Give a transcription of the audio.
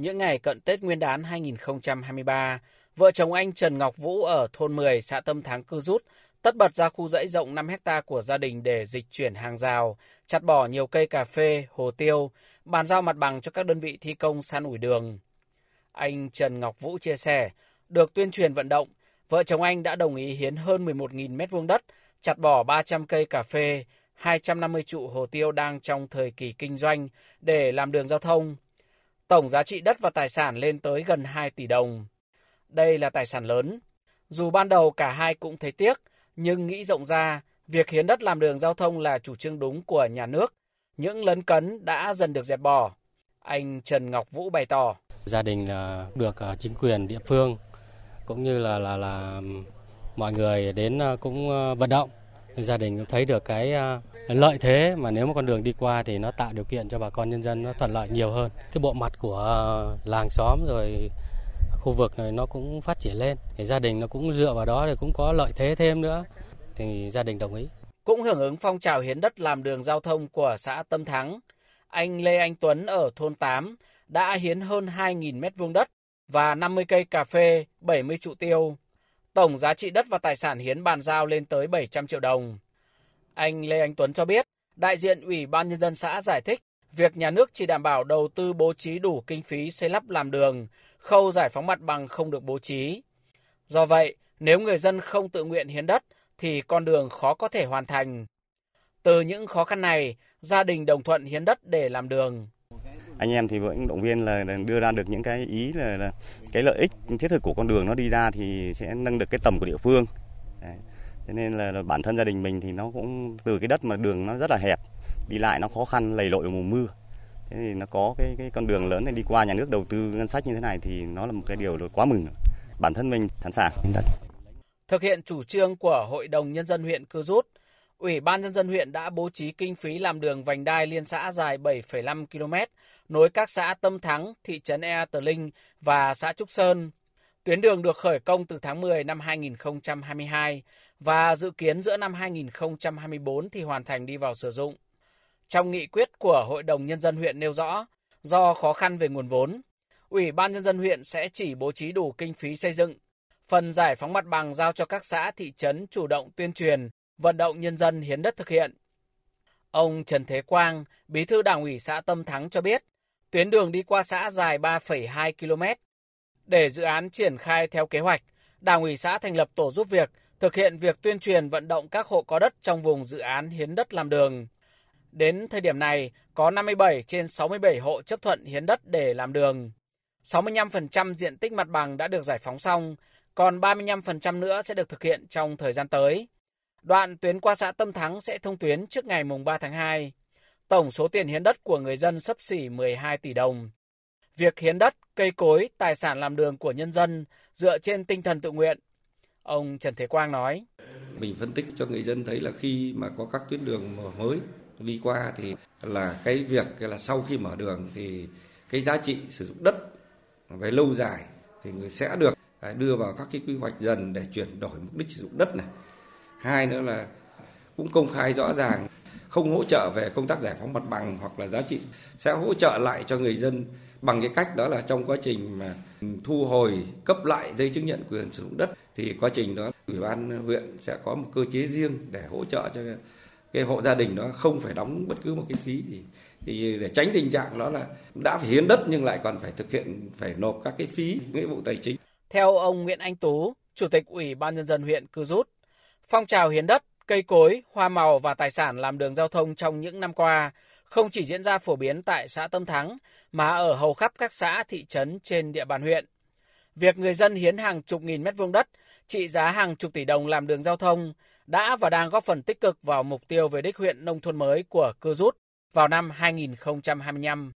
những ngày cận Tết Nguyên đán 2023, vợ chồng anh Trần Ngọc Vũ ở thôn 10 xã Tâm Thắng Cư Rút tất bật ra khu dãy rộng 5 hecta của gia đình để dịch chuyển hàng rào, chặt bỏ nhiều cây cà phê, hồ tiêu, bàn giao mặt bằng cho các đơn vị thi công san ủi đường. Anh Trần Ngọc Vũ chia sẻ, được tuyên truyền vận động, vợ chồng anh đã đồng ý hiến hơn 11.000 m2 đất, chặt bỏ 300 cây cà phê, 250 trụ hồ tiêu đang trong thời kỳ kinh doanh để làm đường giao thông. Tổng giá trị đất và tài sản lên tới gần 2 tỷ đồng. Đây là tài sản lớn. Dù ban đầu cả hai cũng thấy tiếc, nhưng nghĩ rộng ra, việc hiến đất làm đường giao thông là chủ trương đúng của nhà nước. Những lấn cấn đã dần được dẹp bỏ. Anh Trần Ngọc Vũ bày tỏ. Gia đình được ờ, chính quyền địa phương cũng như là là là mọi người đến ờ, cũng ờ, vận động. Gia đình thấy được cái lợi thế mà nếu mà con đường đi qua thì nó tạo điều kiện cho bà con nhân dân nó thuận lợi nhiều hơn. Cái bộ mặt của làng xóm rồi khu vực này nó cũng phát triển lên thì gia đình nó cũng dựa vào đó thì cũng có lợi thế thêm nữa thì gia đình đồng ý. Cũng hưởng ứng phong trào hiến đất làm đường giao thông của xã Tâm Thắng, anh Lê Anh Tuấn ở thôn 8 đã hiến hơn 2.000 mét vuông đất và 50 cây cà phê, 70 trụ tiêu. Tổng giá trị đất và tài sản hiến bàn giao lên tới 700 triệu đồng. Anh Lê Anh Tuấn cho biết, đại diện Ủy ban Nhân dân xã giải thích việc nhà nước chỉ đảm bảo đầu tư bố trí đủ kinh phí xây lắp làm đường, khâu giải phóng mặt bằng không được bố trí. Do vậy, nếu người dân không tự nguyện hiến đất thì con đường khó có thể hoàn thành. Từ những khó khăn này, gia đình đồng thuận hiến đất để làm đường. Anh em thì vẫn động viên là đưa ra được những cái ý là, là cái lợi ích thiết thực của con đường nó đi ra thì sẽ nâng được cái tầm của địa phương. Đấy. Thế nên là, là bản thân gia đình mình thì nó cũng từ cái đất mà đường nó rất là hẹp, đi lại nó khó khăn lầy lội mùa mưa. Thế thì nó có cái cái con đường lớn này đi qua nhà nước đầu tư ngân sách như thế này thì nó là một cái điều quá mừng. Bản thân mình sẵn sàng đất thực hiện chủ trương của hội đồng nhân dân huyện Cư Rút Ủy ban nhân dân huyện đã bố trí kinh phí làm đường vành đai liên xã dài 7,5 km nối các xã Tâm Thắng, thị trấn e Tờ Linh và xã Trúc Sơn. Tuyến đường được khởi công từ tháng 10 năm 2022 và dự kiến giữa năm 2024 thì hoàn thành đi vào sử dụng. Trong nghị quyết của Hội đồng Nhân dân huyện nêu rõ, do khó khăn về nguồn vốn, Ủy ban Nhân dân huyện sẽ chỉ bố trí đủ kinh phí xây dựng. Phần giải phóng mặt bằng giao cho các xã thị trấn chủ động tuyên truyền, vận động nhân dân hiến đất thực hiện. Ông Trần Thế Quang, bí thư đảng ủy xã Tâm Thắng cho biết, tuyến đường đi qua xã dài 3,2 km. Để dự án triển khai theo kế hoạch, đảng ủy xã thành lập tổ giúp việc, thực hiện việc tuyên truyền vận động các hộ có đất trong vùng dự án hiến đất làm đường. Đến thời điểm này, có 57 trên 67 hộ chấp thuận hiến đất để làm đường. 65% diện tích mặt bằng đã được giải phóng xong, còn 35% nữa sẽ được thực hiện trong thời gian tới. Đoạn tuyến qua xã Tâm Thắng sẽ thông tuyến trước ngày 3 tháng 2. Tổng số tiền hiến đất của người dân sấp xỉ 12 tỷ đồng. Việc hiến đất, cây cối, tài sản làm đường của nhân dân dựa trên tinh thần tự nguyện. Ông Trần Thế Quang nói. Mình phân tích cho người dân thấy là khi mà có các tuyến đường mới đi qua thì là cái việc là sau khi mở đường thì cái giá trị sử dụng đất về lâu dài thì người sẽ được à, đưa vào các cái quy hoạch dần để chuyển đổi mục đích sử dụng đất này. Hai nữa là cũng công khai rõ ràng không hỗ trợ về công tác giải phóng mặt bằng hoặc là giá trị sẽ hỗ trợ lại cho người dân bằng cái cách đó là trong quá trình mà thu hồi cấp lại giấy chứng nhận quyền sử dụng đất thì quá trình đó ủy ban huyện sẽ có một cơ chế riêng để hỗ trợ cho cái hộ gia đình đó không phải đóng bất cứ một cái phí gì thì để tránh tình trạng đó là đã phải hiến đất nhưng lại còn phải thực hiện phải nộp các cái phí nghĩa vụ tài chính. Theo ông Nguyễn Anh Tú, Chủ tịch Ủy ban nhân dân huyện Cư Rút, phong trào hiến đất, cây cối, hoa màu và tài sản làm đường giao thông trong những năm qua không chỉ diễn ra phổ biến tại xã Tâm Thắng mà ở hầu khắp các xã thị trấn trên địa bàn huyện. Việc người dân hiến hàng chục nghìn mét vuông đất trị giá hàng chục tỷ đồng làm đường giao thông đã và đang góp phần tích cực vào mục tiêu về đích huyện nông thôn mới của Cư Rút vào năm 2025.